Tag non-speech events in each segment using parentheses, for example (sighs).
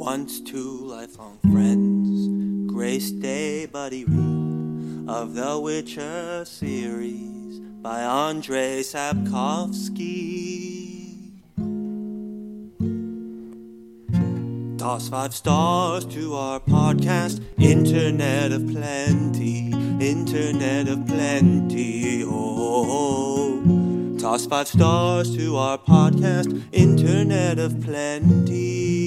Once two lifelong friends graced a buddy read of the Witcher series by Andrei Sapkowski. Toss five stars to our podcast, Internet of Plenty, Internet of Plenty. Oh, toss five stars to our podcast, Internet of Plenty.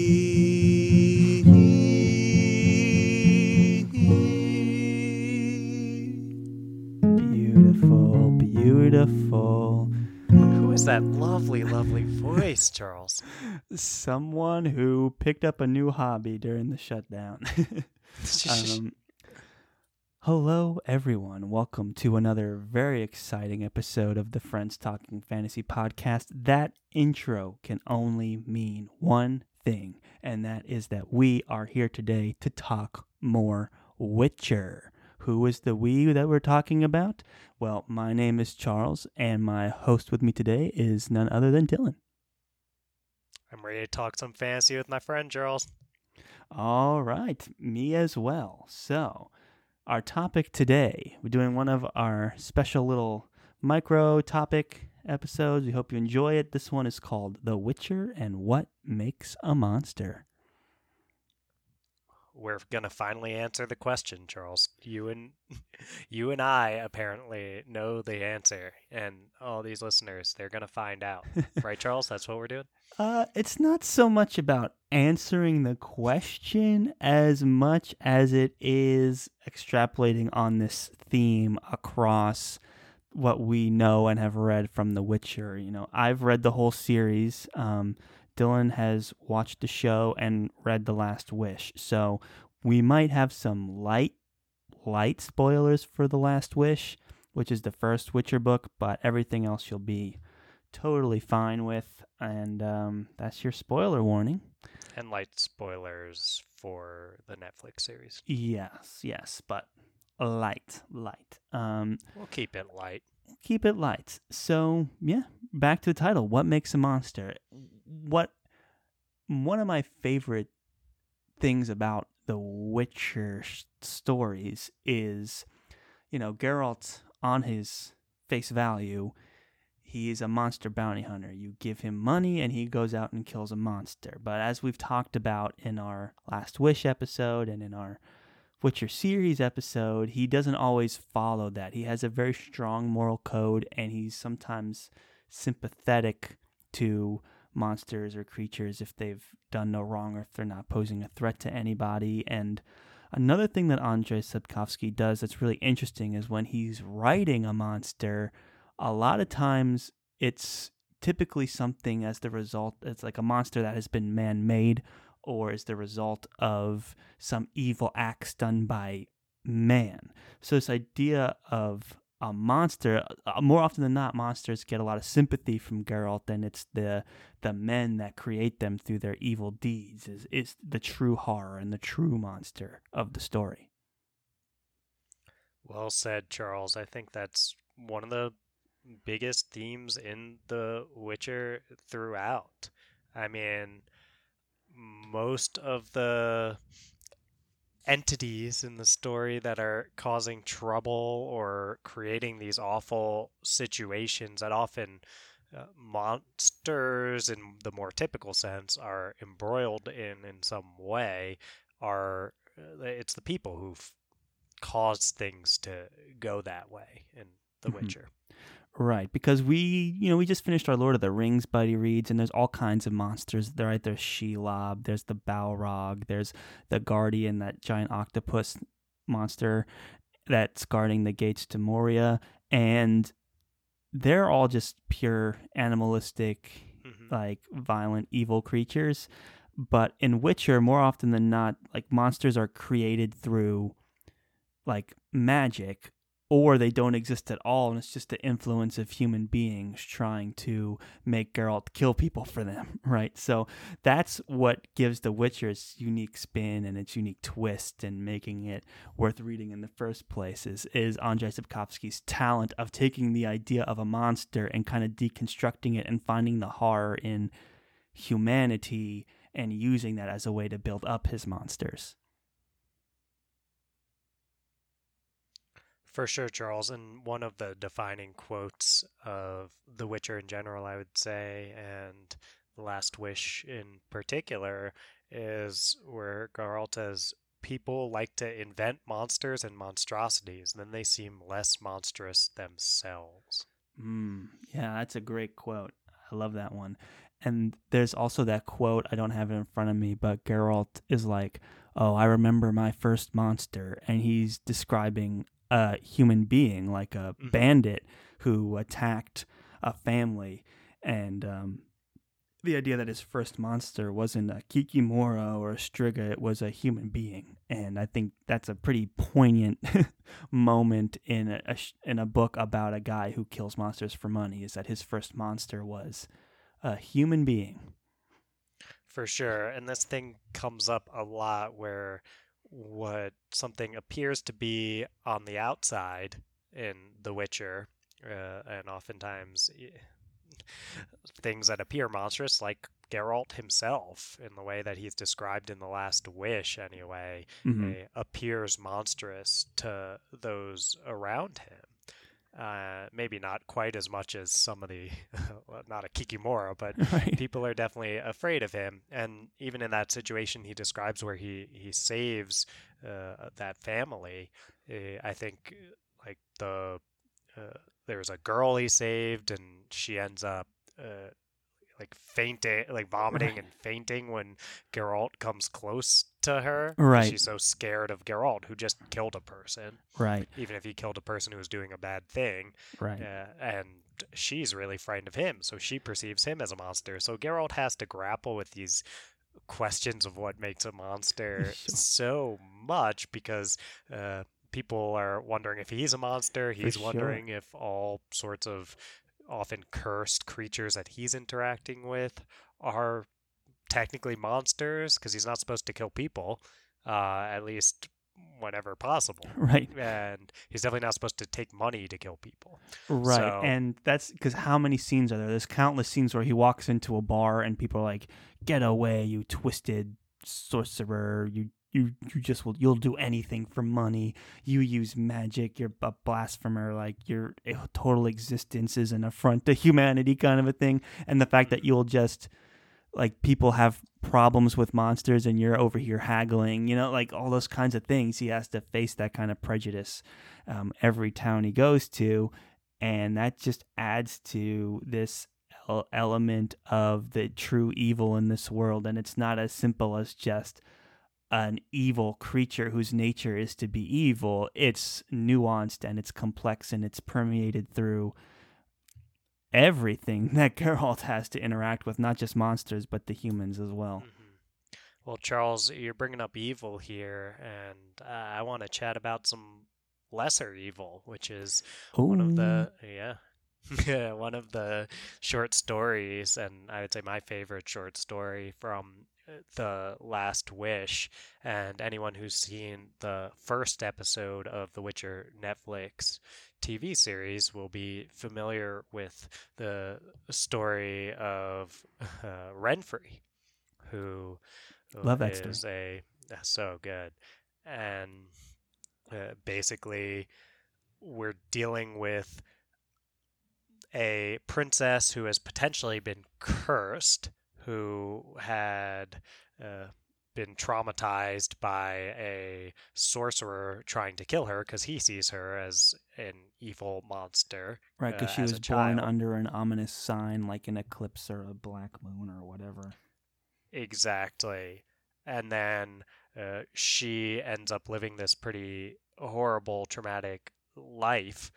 Beautiful. Who is that lovely, lovely voice, Charles? Someone who picked up a new hobby during the shutdown. (laughs) um, hello, everyone. Welcome to another very exciting episode of the Friends Talking Fantasy podcast. That intro can only mean one thing, and that is that we are here today to talk more Witcher. Who is the we that we're talking about? Well, my name is Charles, and my host with me today is none other than Dylan. I'm ready to talk some fantasy with my friend Charles. All right, me as well. So, our topic today, we're doing one of our special little micro topic episodes. We hope you enjoy it. This one is called The Witcher and What Makes a Monster. We're gonna finally answer the question, Charles. You and (laughs) you and I apparently know the answer, and all these listeners, they're gonna find out, (laughs) right, Charles? That's what we're doing. Uh, it's not so much about answering the question as much as it is extrapolating on this theme across what we know and have read from The Witcher. You know, I've read the whole series. Um, Dylan has watched the show and read The Last Wish. So we might have some light, light spoilers for The Last Wish, which is the first Witcher book, but everything else you'll be totally fine with. And um, that's your spoiler warning. And light spoilers for the Netflix series. Yes, yes, but light, light. Um, We'll keep it light. keep it light. So, yeah, back to the title. What makes a monster? What one of my favorite things about the Witcher stories is, you know, Geralt on his face value, he is a monster bounty hunter. You give him money and he goes out and kills a monster. But as we've talked about in our Last Wish episode and in our Witcher series episode, he doesn't always follow that. He has a very strong moral code and he's sometimes sympathetic to monsters or creatures if they've done no wrong or if they're not posing a threat to anybody. And another thing that Andrei Sapkowski does that's really interesting is when he's writing a monster, a lot of times it's typically something as the result, it's like a monster that has been man made or is the result of some evil acts done by man. So this idea of a monster, uh, more often than not, monsters get a lot of sympathy from Geralt, and it's the the men that create them through their evil deeds is is the true horror and the true monster of the story. Well said, Charles. I think that's one of the biggest themes in The Witcher throughout. I mean, most of the entities in the story that are causing trouble or creating these awful situations that often uh, monsters in the more typical sense are embroiled in in some way are uh, it's the people who've caused things to go that way in the Mhm. witcher Right, because we, you know, we just finished our Lord of the Rings buddy reads, and there's all kinds of monsters. There, right? There's Shelob, there's the Balrog, there's the Guardian, that giant octopus monster that's guarding the gates to Moria, and they're all just pure animalistic, Mhm. like violent, evil creatures. But in Witcher, more often than not, like monsters are created through like magic or they don't exist at all and it's just the influence of human beings trying to make Geralt kill people for them, (laughs) right? So that's what gives The Witcher its unique spin and its unique twist and making it worth reading in the first place is, is Andrzej Sapkowski's talent of taking the idea of a monster and kind of deconstructing it and finding the horror in humanity and using that as a way to build up his monsters. For sure, Charles. And one of the defining quotes of The Witcher in general, I would say, and The Last Wish in particular, is where Geralt says, People like to invent monsters and monstrosities, then they seem less monstrous themselves. Mm, yeah, that's a great quote. I love that one. And there's also that quote, I don't have it in front of me, but Geralt is like, Oh, I remember my first monster. And he's describing a human being, like a Mhm. bandit who attacked a family. And um, the idea that his first monster wasn't a Kikimora or a Striga, it was a human being. And I think that's a pretty poignant (laughs) moment in a, a sh- in a book about a guy who kills monsters for money is that his first monster was a human being. For sure. And this thing comes up a lot where what something appears to be on the outside in The Witcher, uh, and oftentimes things that appear monstrous, like Geralt himself, in the way that he's described in The Last Wish, anyway, Mhm. uh, appears monstrous to those around him. Uh, maybe not quite as much as some of the, (laughs) well, not a Kikimora, but (laughs) Right. people are definitely afraid of him. And even in that situation he describes where he he saves uh, that family, uh, I think like the uh, there's a girl he saved, and she ends up. Uh, like fainting, like vomiting Right. and fainting when Geralt comes close to her. Right. She's so scared of Geralt, who just killed a person. Right. Even if he killed a person who was doing a bad thing, Right. uh, and she's really frightened of him, so she perceives him as a monster. So Geralt has to grapple with these questions of what makes a monster (laughs) so much because uh, people are wondering if he's a monster. He's sure. wondering if all sorts of often cursed creatures that he's interacting with are technically monsters because he's not supposed to kill people, uh, at least whenever possible. (laughs) Right. And he's definitely not supposed to take money to kill people. Right. So- And that's because how many scenes are there? There's countless scenes where he walks into a bar and people are like, "Get away, you twisted sorcerer! You you you just will you'll do anything for money. You use magic. You're a blasphemer. Like your total existence is an affront to humanity, kind of a thing. And the fact that you'll just like people have problems with monsters and you're over here haggling, you know, like all those kinds of things. He has to face that kind of prejudice um, every town he goes to, and that just adds to this el- element of the true evil in this world. And it's not as simple as just an evil creature whose nature is to be evil. It's nuanced and it's complex and it's permeated through everything (laughs) that Geralt has to interact with, not just monsters, but the humans as well. Mhm. Well, Charles, you're bringing up evil here, and uh, I want to chat about some lesser evil, which is one of the yeah, (laughs) yeah, one of the short stories, and I would say my favorite short story from the Last Wish. And anyone who's seen the first episode of the Witcher Netflix TV series will be familiar with the story of uh, Renfri, who Love that story. a so good, and uh, basically we're dealing with a princess who has potentially been cursed, who had uh, been traumatized by a sorcerer trying to kill her because he sees her as an evil monster. Right, because uh, she was born under an ominous sign like an eclipse or a black moon or whatever. Exactly. And then uh, she ends up living this pretty horrible, traumatic life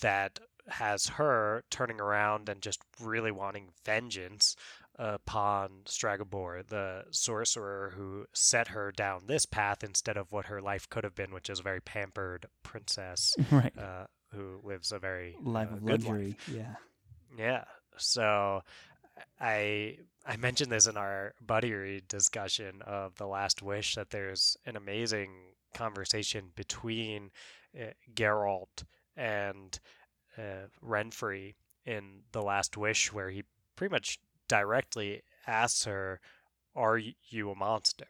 that has her turning around and just really wanting vengeance upon Stregobor, the sorcerer who set her down this path instead of what her life could have been, which is a very pampered princess (laughs) right. uh, who lives a very life uh, of luxury. Yeah. yeah. So I I mentioned this in our buddy read discussion of The Last Wish that there's an amazing conversation between uh, Geralt and uh, Renfri in The Last Wish where he pretty much directly asks her are you a monster?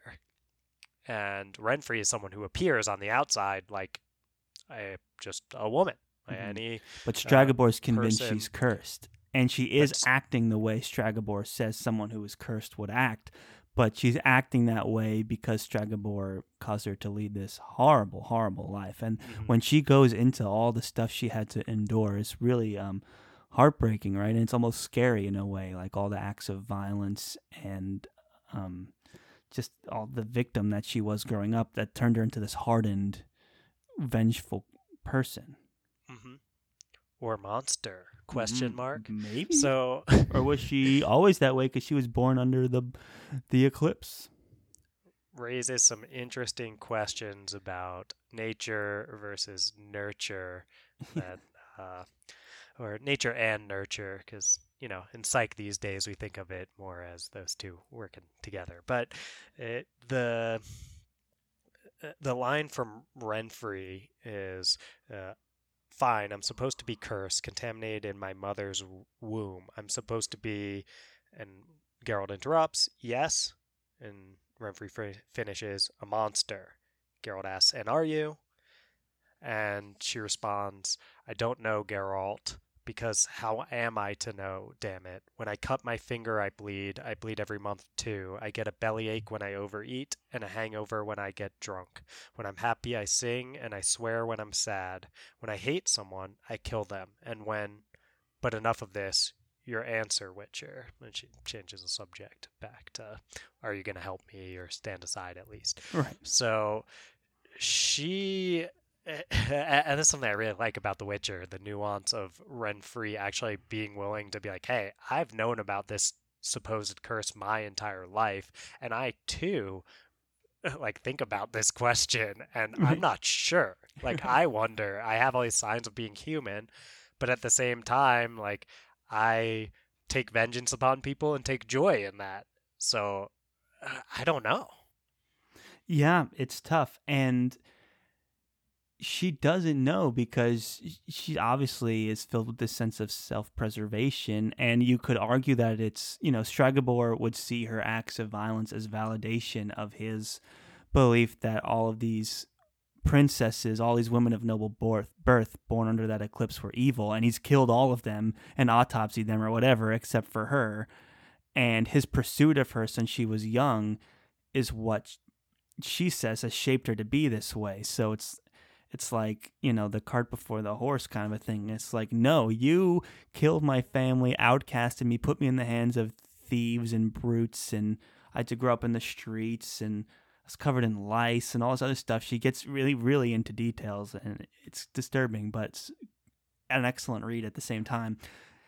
And Renfri is someone who appears on the outside like a just a woman. Mhm. Any But Stregobor's convinced person- she's cursed. And she is But acting the way Stregobor says someone who is cursed would act. But she's acting that way because Stregobor caused her to lead this horrible, horrible life. And Mhm. when she goes into all the stuff she had to endure, it's really um, heartbreaking, right? And it's almost scary in a way, like all the acts of violence and um, just all the victim that she was growing up that turned her into this hardened, vengeful person. Mm-hmm. or monster question Mm, mark. Maybe. So (laughs) or was she always that way because she was born under the the eclipse? raises some interesting questions about nature versus nurture that (laughs) uh, or nature and nurture because you know in psych these days we think of it more as those two working together. But it, the uh, the line from renfri is uh, fine i'm supposed to be cursed contaminated in my mother's womb. I'm supposed to be and geralt interrupts yes and renfri fr- finishes a monster. Geralt asks and are you? And she responds, I don't know, Geralt, because how am I to know, damn it? When I cut my finger, I bleed. I bleed every month too. I get a bellyache when I overeat, and a hangover when I get drunk. When I'm happy, I sing, and I swear when I'm sad. When I hate someone, I kill them. And when. But enough of this. Your answer, Witcher. And she changes the subject back to, Are you going to help me or stand aside at least? Right. So she (laughs) and that's something I really like about The Witcher, the nuance of Renfri actually being willing to be like, "Hey, I've known about this supposed curse my entire life, and I too (laughs) like think about this question, and I'm not sure. Like, I (laughs) wonder. I have all these signs of being human, but at the same time, like, I take vengeance upon people and take joy in that. So uh, I don't know. Yeah, it's tough. And she doesn't know because she obviously is filled with this sense of self preservation. And you could argue that it's, you know, Stregobor would see her acts of violence as validation of his belief that all of these princesses, all these women of noble birth, birth born under that eclipse were evil. And he's killed all of them and autopsied them or whatever, except for her. And his pursuit of her since she was young is what she says has shaped her to be this way. So it's it's like, you know, the cart before the horse kind of a thing. It's like, no, you killed my family, outcasted me, put me in the hands of thieves and brutes and I had to grow up in the streets and I was covered in lice and all this other stuff. She gets really, really into details and it's disturbing, but it's an excellent read at the same time.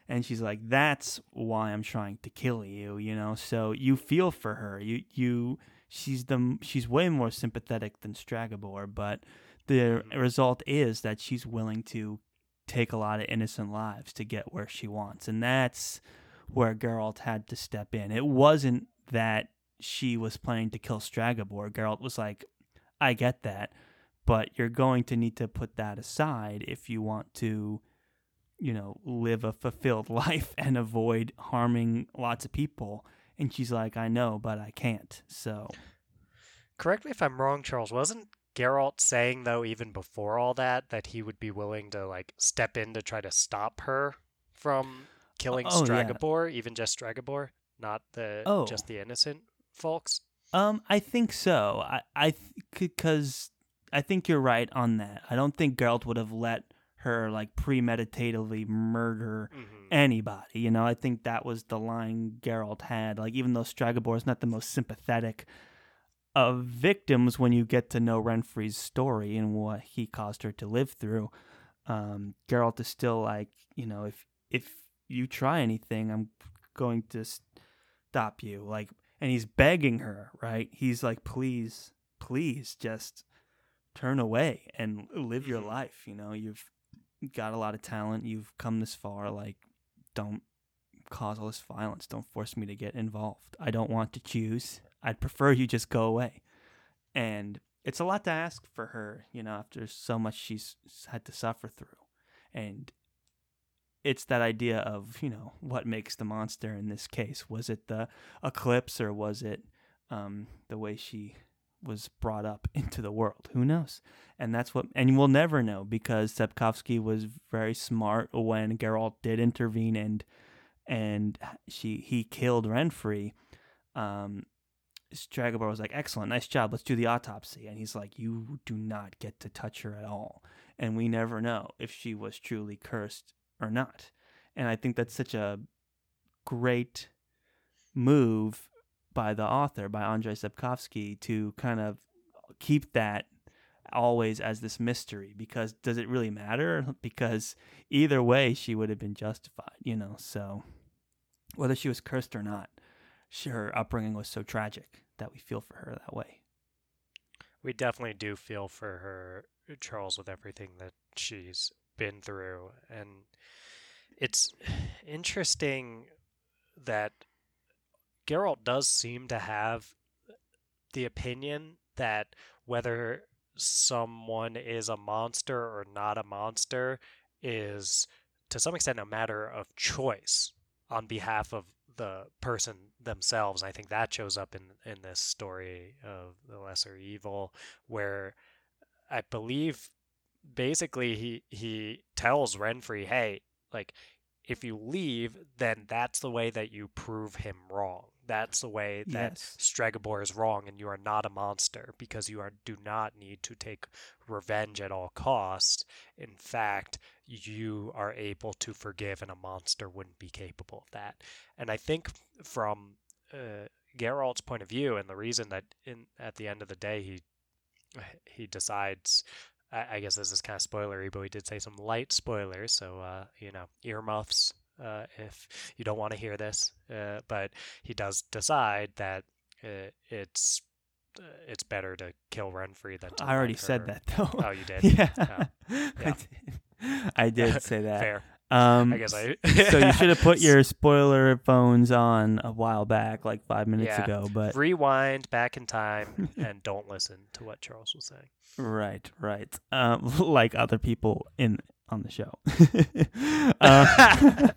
And she's like, That's why I'm trying to kill you, you know. So you feel for her. You you she's the she's way more sympathetic than Stregobor, but the Mhm. result is that she's willing to take a lot of innocent lives to get where she wants, and that's where Geralt had to step in. It wasn't that she was planning to kill Stregobor. Geralt was like, "I get that, but you're going to need to put that aside if you want to." You know, live a fulfilled (laughs) life and avoid harming lots of people. And she's like, I know, but I can't. So, Correct me if I'm wrong, Charles. Wasn't Geralt saying though, even before all that, that he would be willing to like step in to try to stop her from killing Oh, yeah. Even just Stregobor, not the Oh. just the innocent folks? Um, I think so. I I because I think you're right on that. I don't think Geralt would have let her like premeditatively murder hmm anybody. You know, I think that was the line Geralt had. Like, even though Stregobor is not the most sympathetic of victims, when you get to know Renfri's story and what he caused her to live through, um, Geralt is still like, you know, if if you try anything, I'm going to stop you. Like, and he's begging her, right? He's like, please, please, just turn away and live your Mhm. life. You know, you've got a lot of talent. You've come this far. Like, don't cause all this violence. Don't force me to get involved. I don't want to choose. I'd prefer you just go away. And it's a lot to ask for her, you know, after so much she's had to suffer through. And it's that idea of, you know, what makes the monster in this case? Was it the eclipse or was it um, the way she was brought up (laughs) into the world. Who knows? And that's what, and we'll never know because Sapkowski was very smart when Geralt did intervene and and she he killed Renfri. Um, Stregobor was like, "Excellent, nice job. Let's do the autopsy." And he's like, "You do not get to touch her at all." And we never know if she was truly cursed or not. And I think that's such a great move by the author, by Andrei Sapkowski, to kind of keep that always as this mystery because does it really matter? (laughs) Because either way, she would have been justified, you know. So whether she was cursed or not, her upbringing was so tragic that we feel for her that way. We definitely do feel for her, Charles, with everything that she's been through. And it's (sighs) interesting that Geralt does seem to have the opinion that whether someone is a monster or not a monster is to some extent a matter of choice on behalf of the person themselves. I think that shows up in in this story of the lesser evil, where I believe basically he he tells Renfri, "Hey, like if you leave, then that's the way that you prove him wrong. That's the way that Yes. Stregobor is wrong, and you are not a monster because you are do not need to take revenge at all costs. In fact, you are able to forgive, and a monster wouldn't be capable of that. And I think from uh, Geralt's point of view, and the reason that in at the end of the day he he decides. I guess this is kind of spoilery, but we did say some light spoilers, so uh, you know earmuffs uh, if you don't want to hear this. Uh, but he does decide that uh, it's uh, it's better to kill Renfri than to I already said her- that though. Oh, you did. (laughs) yeah. Oh, (laughs) yeah. I did (laughs) say that. Fair. Um, I guess I. (laughs) so you should have put your spoiler phones on a while back, like five minutes Yeah. ago. But rewind back in time (laughs) and don't listen to what Charles was saying. right, right, um, like other people in on the show. Uh,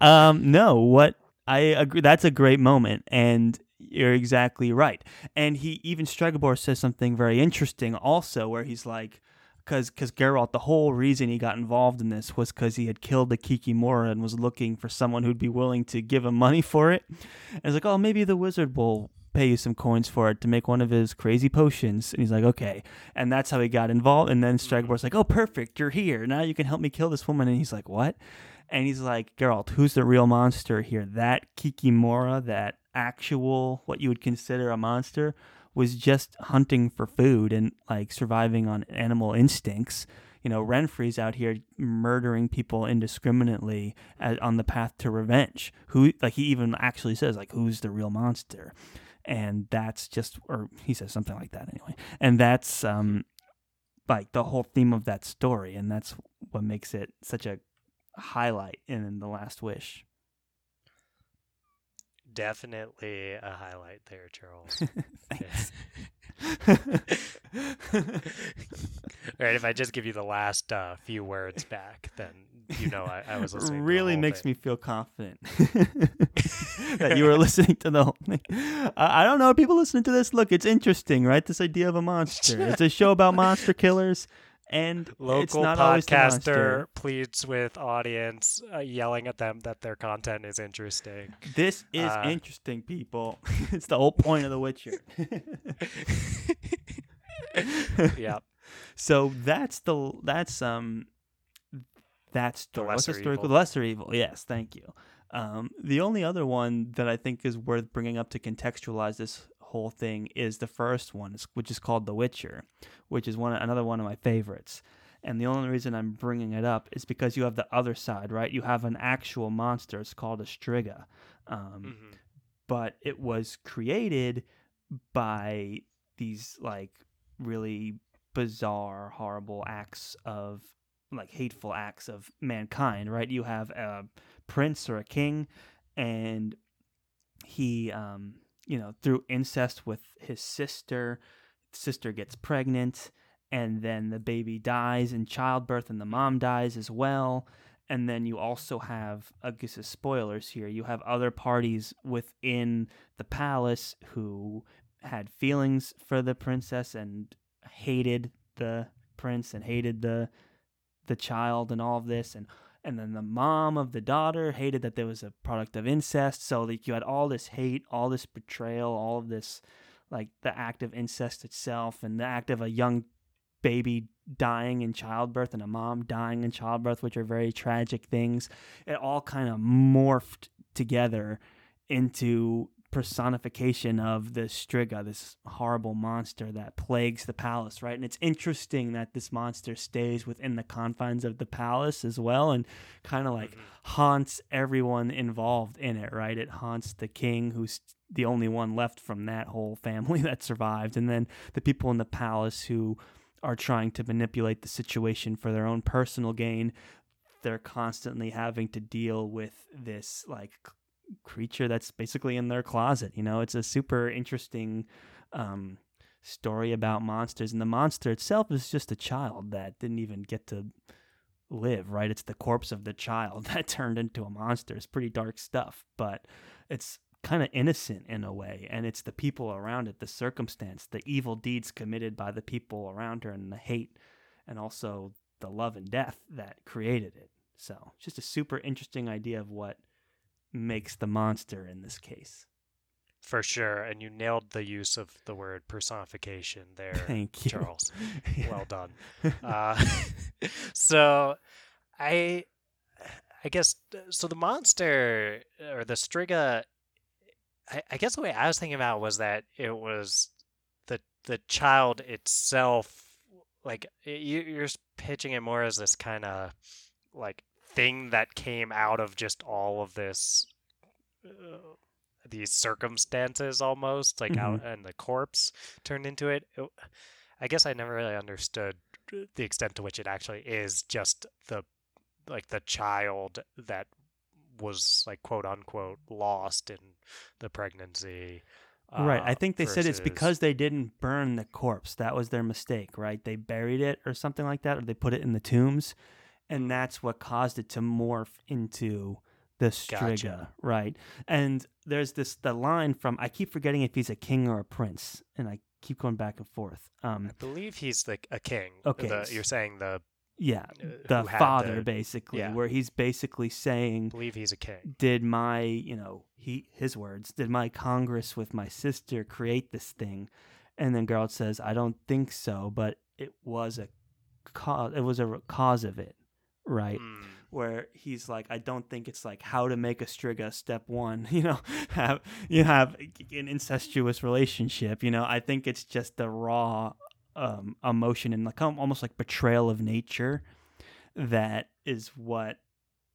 um, no, what I agree. That's a great moment, and you're exactly right. And he even Stregobor says something very interesting also, where he's like, because because Geralt, the whole reason he got involved in this was because he had killed the Kikimora and was looking for someone who'd be willing to give him money (laughs) for it. And it's like, oh, maybe the wizard will pay you some coins for it to make one of his crazy potions. And he's like, okay. And that's how he got involved. And then Stregobor's like, oh, perfect, you're here. Now you can help me kill this woman. And he's like, what? And he's like, Geralt, who's the real monster here? That Kikimora, that actual, what you would consider a monster, was just hunting for food and like surviving on animal instincts. You know, Renfri's out here murdering people indiscriminately on the path to revenge. Who, like, he even actually says, like, who's the real monster? And that's just, or he says something like that anyway. And that's, um, like the whole theme of that story, and that's what makes it such a highlight in the Last Wish. Definitely a highlight there, Charles. (laughs) Thanks. (laughs) All right, if I just give you the last uh, few words back, then you know I, I was listening. really makes thing. me feel confident (laughs) that you were listening to the whole thing. I I don't know. People listening to this, look, it's interesting, right? This idea of a monster. It's a show about monster killers, and Local podcaster pleads with audience, uh, yelling at them that their content is interesting. This is Uh, interesting, people. (laughs) it's the whole point of The Witcher. (laughs) yeah So that's the that's um that story. What's the Lesser story Evil. called? Lesser Evil. Yes, thank you. Um, the only other one that I think is worth bringing up to contextualize this whole thing is the first one, which is called The Witcher, which is one another one of my favorites. And the only reason I'm bringing it up is because you have the other side, right? You have an actual monster. It's called a Striga. Um, Mhm. but it was created by these like really bizarre, horrible acts of like hateful acts of mankind, right? You have a prince or a king, and he, um, you know, through incest with his sister, sister gets pregnant, and then the baby dies in childbirth, and the mom dies as well. and then you also have I guess spoilers here. You have other parties within the palace who had feelings for the princess and hated the prince and hated the the child and all of this and and then the mom of the daughter hated that there was a product of incest. So like you had all this hate all this betrayal all of this like the act of incest itself and the act of a young baby dying in childbirth and a mom dying in childbirth which are very tragic things. It all kind of morphed together into personification of the Striga, this horrible monster that plagues the palace, right? And it's interesting that this monster stays within the confines of the palace as well and kind of like Mhm. haunts everyone involved in it, right? It haunts the king, who's the only one left from that whole family (laughs) that survived, and then the people in the palace who are trying to manipulate the situation for their own personal gain. They're constantly having to deal with this like creature that's basically in their closet. You know, it's a super interesting um, story about monsters, and the monster itself is just a child that didn't even get to live. Right? It's the corpse of the child (laughs) that turned into a monster. It's pretty dark stuff, but it's kind of innocent in a way, and it's the people around it, the circumstance, the evil deeds committed by the people around her, and the hate, and also the love and death that created it. So, just a super interesting idea of what makes the monster in this case. For sure. And you nailed the use of the word personification there, (laughs) Thank you, Charles. (laughs) Yeah. Well done. (laughs) Uh, so I I guess so the monster or the Striga I, I guess the way I was thinking about was that it was the the child itself like you you're pitching it more as this kind of like thing that came out of just all of this uh, these circumstances almost like out and the corpse turned into it. It- I guess I never really understood the extent to which it actually is just the like the child that was like quote unquote lost in the pregnancy. right. I uh, think they said it's because they didn't burn the corpse. That was their mistake, right? They buried it or something like that, or they put it in the tombs, and that's what caused it to morph into the Striga, Gotcha. right? And there's this the line from I keep forgetting if he's a king or a prince, and I keep going back and forth. Um, I believe he's like a king. Okay, The, you're saying the yeah, uh, the father the- basically, yeah. where he's basically saying believe he's a king. did my you know he his words did my congress with my sister create this thing and then Geralt says i don't think so but it was a cause it was a cause of it right. Mm, where he's like i don't think it's like how to make a striga step one (laughs) you know have you have an incestuous relationship you know? I think it's just the raw um, emotion and like almost like betrayal of nature that is what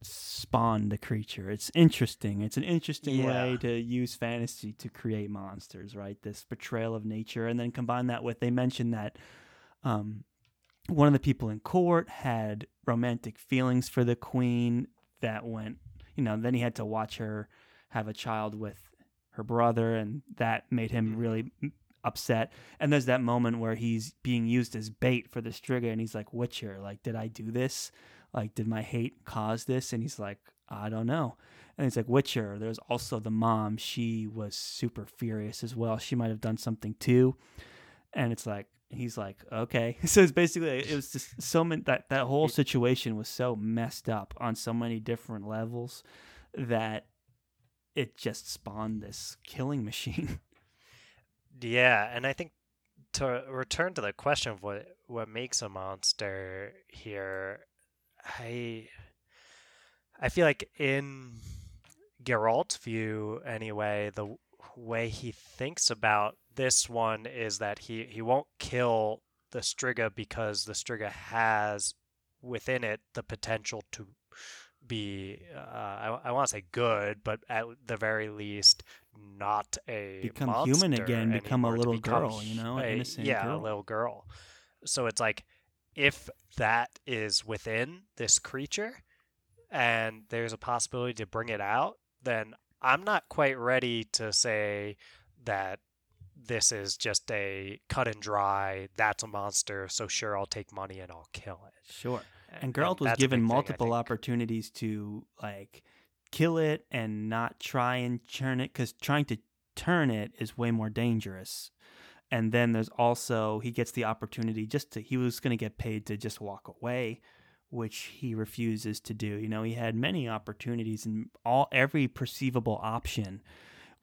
spawned the creature. It's interesting. It's an interesting way to use fantasy to create monsters right? This betrayal of nature. And then combine that with they mentioned that um, one of the people in court had romantic feelings for the queen that went you know then he had to watch her have a child with her brother and that made him Mhm. really upset. And there's that moment where he's being used as bait for the Striga and he's like witcher like did i do this? Like did my hate cause this? And he's like i don't know. And he's like witcher there's also the mom. She was super furious as well. She might have done something too. And it's like he's like okay. (laughs) So it's basically it was just so many that that whole situation was so messed up on so many different levels that it just spawned this killing (laughs) machine. Yeah, and I think to return to the question of what what makes a monster here, I I feel like in Geralt's view anyway, the way he thinks about this one is that he he won't kill the Striga because the Striga has within it the potential to be uh, I, I want to say good, but at the very least not a Become human again, become a little become girl, you know, a- innocent yeah, girl. a little girl. So it's like if that is within this creature and there's a possibility to bring it out, then I'm not quite ready to say that this is just a cut and dry, that's a monster, so sure I'll take money and I'll kill it. sure and Geralt was given big thing, multiple opportunities to like kill it and not try and churn it because trying to turn it is way more dangerous. And then there's also he gets the opportunity just to he was going to get paid to just walk away, which he refuses to do. You know, he had many opportunities and all every perceivable option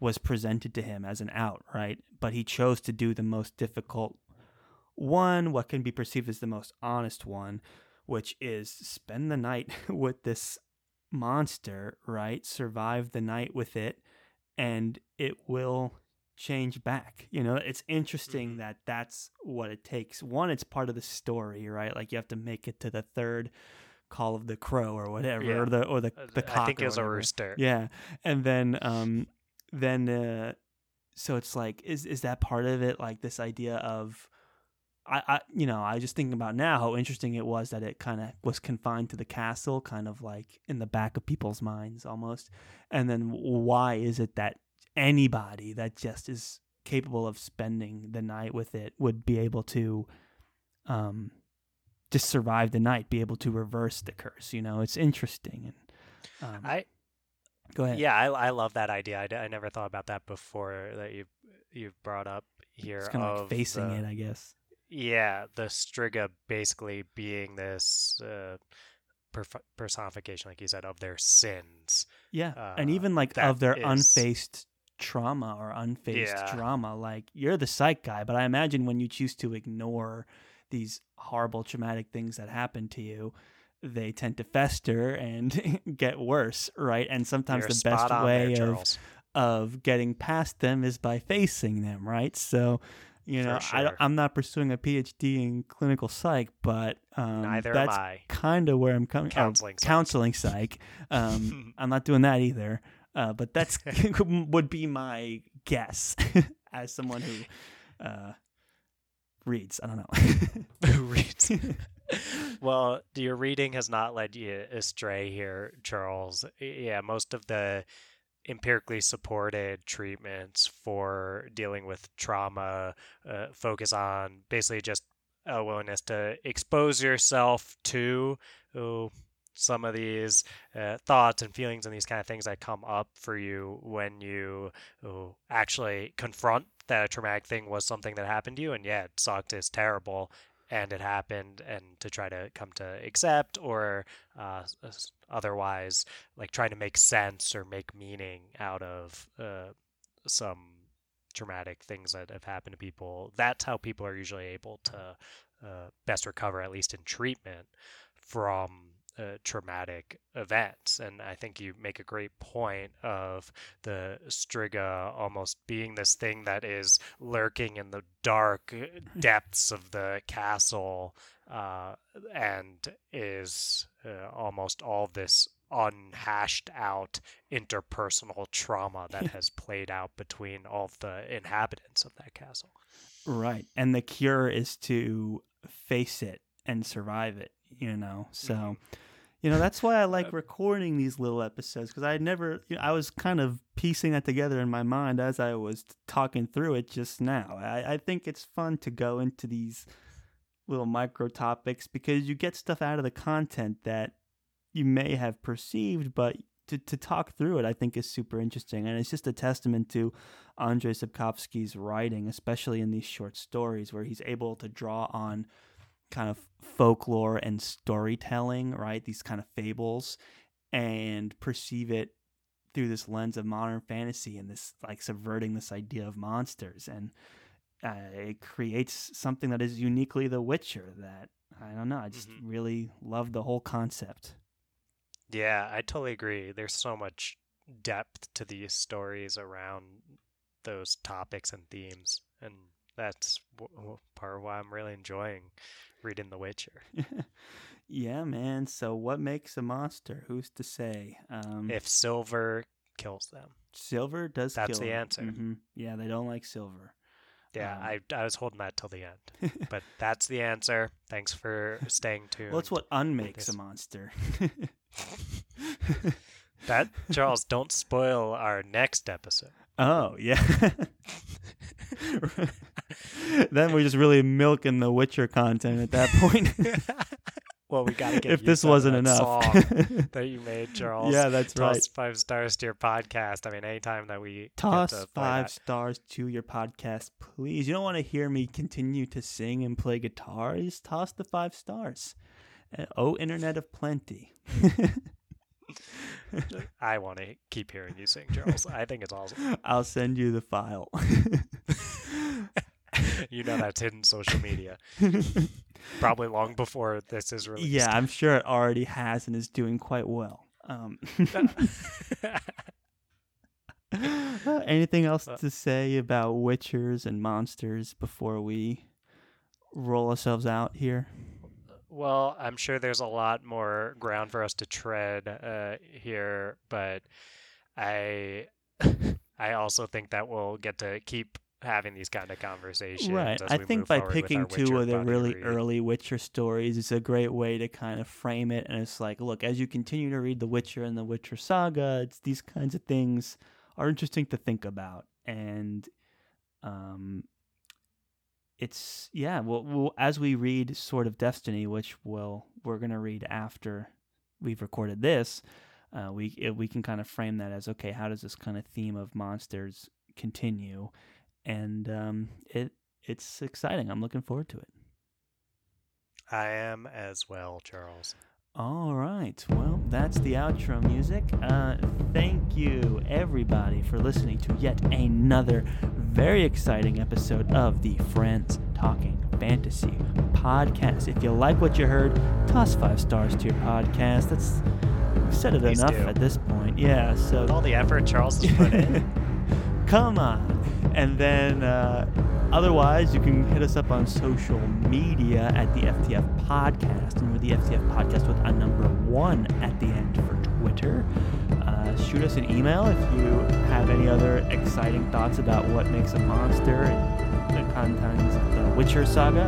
was presented to him as an out, right? But he chose to do the most difficult one, what can be perceived as the most honest one, which is spend the night (laughs) with this monster, right? Survive the night with it, and it will change back. You know, it's interesting Mhm. that that's what it takes. One, it's part of the story, right? Like you have to make it to the third call of the crow or whatever, Yeah. or the or the the cock. I think or it was a rooster. Yeah, and then um, then uh, so it's like, is is that part of it? Like this idea of, I, I you know, I just thinking about now how interesting it was that it kind of was confined to the castle, kind of like in the back of people's minds almost, and then why is it that anybody that just is capable of spending the night with it would be able to, um, just survive the night, be able to reverse the curse. You know, it's interesting and. Um, I Go ahead. yeah, I, I love that idea. I, I never thought about that before that you you've brought up here. It's kind of like facing the- it, I guess. Yeah, the Striga basically being this uh, perf- personification, like you said, of their sins. Yeah, and uh, even like of their is- unfaced trauma or unfaced Yeah. drama. Like you're the psych guy, but I imagine when you choose to ignore these horrible traumatic things that happen to you, they tend to fester and (laughs) get worse, right? And sometimes You're the best way there, of of getting past them is by facing them, right? So, you know, sure. I, am not pursuing a PhD in clinical psych, but um, Neither that's am I. kind of where I'm coming. oh, Counseling psych. counseling psych. Um, (laughs) I'm not doing that either. Uh, but that's (laughs) would be my guess as someone who uh, reads. I don't know. Who reads? (laughs) well, your reading has not led you astray here, Charles. Yeah, most of the empirically supported treatments for dealing with trauma uh, focus on basically just a willingness to expose yourself to oh, some of these uh, thoughts and feelings and these kind of things that come up for you when you oh, actually confront that a traumatic thing was something that happened to you and yeah it sucked it's terrible and it happened and to try to come to accept or uh, otherwise like trying to make sense or make meaning out of uh, some traumatic things that have happened to people that's how people are usually able to uh, best recover at least in treatment from uh, traumatic events and i think you make a great point of the striga almost being this thing that is lurking in the dark depths of the castle uh, and is uh, almost all this unhashed out interpersonal trauma that (laughs) has played out between all of the inhabitants of that castle. right, and the cure is to face it and survive it. You know, so. Mhm. You know that's why I like recording these little episodes because I never, you know, I was kind of piecing that together in my mind as I was talking through it just now. I, I think it's fun to go into these little micro topics because you get stuff out of the content that you may have perceived, but to, to talk through it, I think is super interesting. And it's just a testament to Andrei Sapkowski's writing, especially in these short stories where he's able to draw on kind of folklore and storytelling, right? These kind of fables, and perceive it through this lens of modern fantasy and this like subverting this idea of monsters. And uh, it creates something that is uniquely The Witcher that I don't know. I just Mhm. really love the whole concept. Yeah, I totally agree. There's so much depth to these stories around those topics and themes, and that's w- w- part of why I'm really enjoying reading The Witcher. (laughs) yeah, man. So, what makes a monster? Who's to say? Um, If silver kills them, silver does That's kill the them. answer. Mhm. Yeah, they don't like silver. yeah, Um, I I was holding that till the end, (laughs) but that's the answer. Thanks for staying tuned. well, it's what unmakes a monster. (laughs) that Charles. Don't spoil our next episode. oh, yeah. (laughs) then we're just really milking the Witcher content at that point. (laughs) Well, we gotta get if this wasn't that enough. song (laughs) that you made, Charles. yeah, that's Toss right. five stars to your podcast. I mean, anytime that we get Toss to five that- stars to your podcast, please. You don't want to hear me continue to sing and play guitar. Just toss the five stars. Uh, oh, internet of plenty. I want to keep hearing you sing, Charles. I think it's awesome. I'll send you the file. (laughs) you know that's hidden social media. (laughs) Probably long before this is released. yeah, I'm sure it already has and is doing quite well. Um, (laughs) anything else Uh, to say about witchers and monsters before we roll ourselves out here? well, I'm sure there's a lot more ground for us to tread uh, here, but I I also think that we'll get to keep having these kind of conversations. Right. I think by picking two of the really read. early Witcher stories is a great way to kind of frame it. And it's like, look, as you continue to read The Witcher and The Witcher Saga, it's these kinds of things are interesting to think about. And um, it's yeah. Well, well, as we read Sword of Destiny, which will we're gonna read after we've recorded this, uh, we we can kind of frame that as okay. How does this kind of theme of monsters continue? And um, it it's exciting. I'm looking forward to it. I am as well, Charles. All right. Well, that's the outro music. Uh, thank you, everybody, for listening to yet another very exciting episode of the Friends Talking Fantasy podcast. If you like what you heard, toss five stars to your podcast. That's we've said it Please enough do. at this point. Yeah. So With all the effort Charles has put in. (laughs) Come on. And then uh, otherwise, you can hit us up on social media at the FTF Podcast. And we're the FTF Podcast with a number one at the end for Twitter. Uh, shoot us an email if you have any other exciting thoughts about what makes a monster and the contents of the Witcher saga.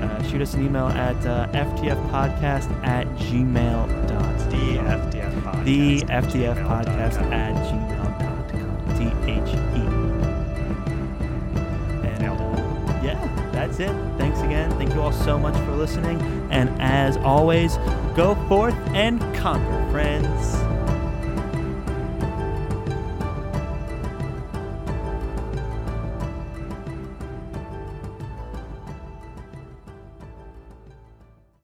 Uh, shoot us an email at uh, ftfpodcast at gmail.com. The FTF podcast. The at FTF podcast at gmail.com. T H E. that's it. Thanks again. Thank you all so much for listening. And as always, go forth and conquer, friends.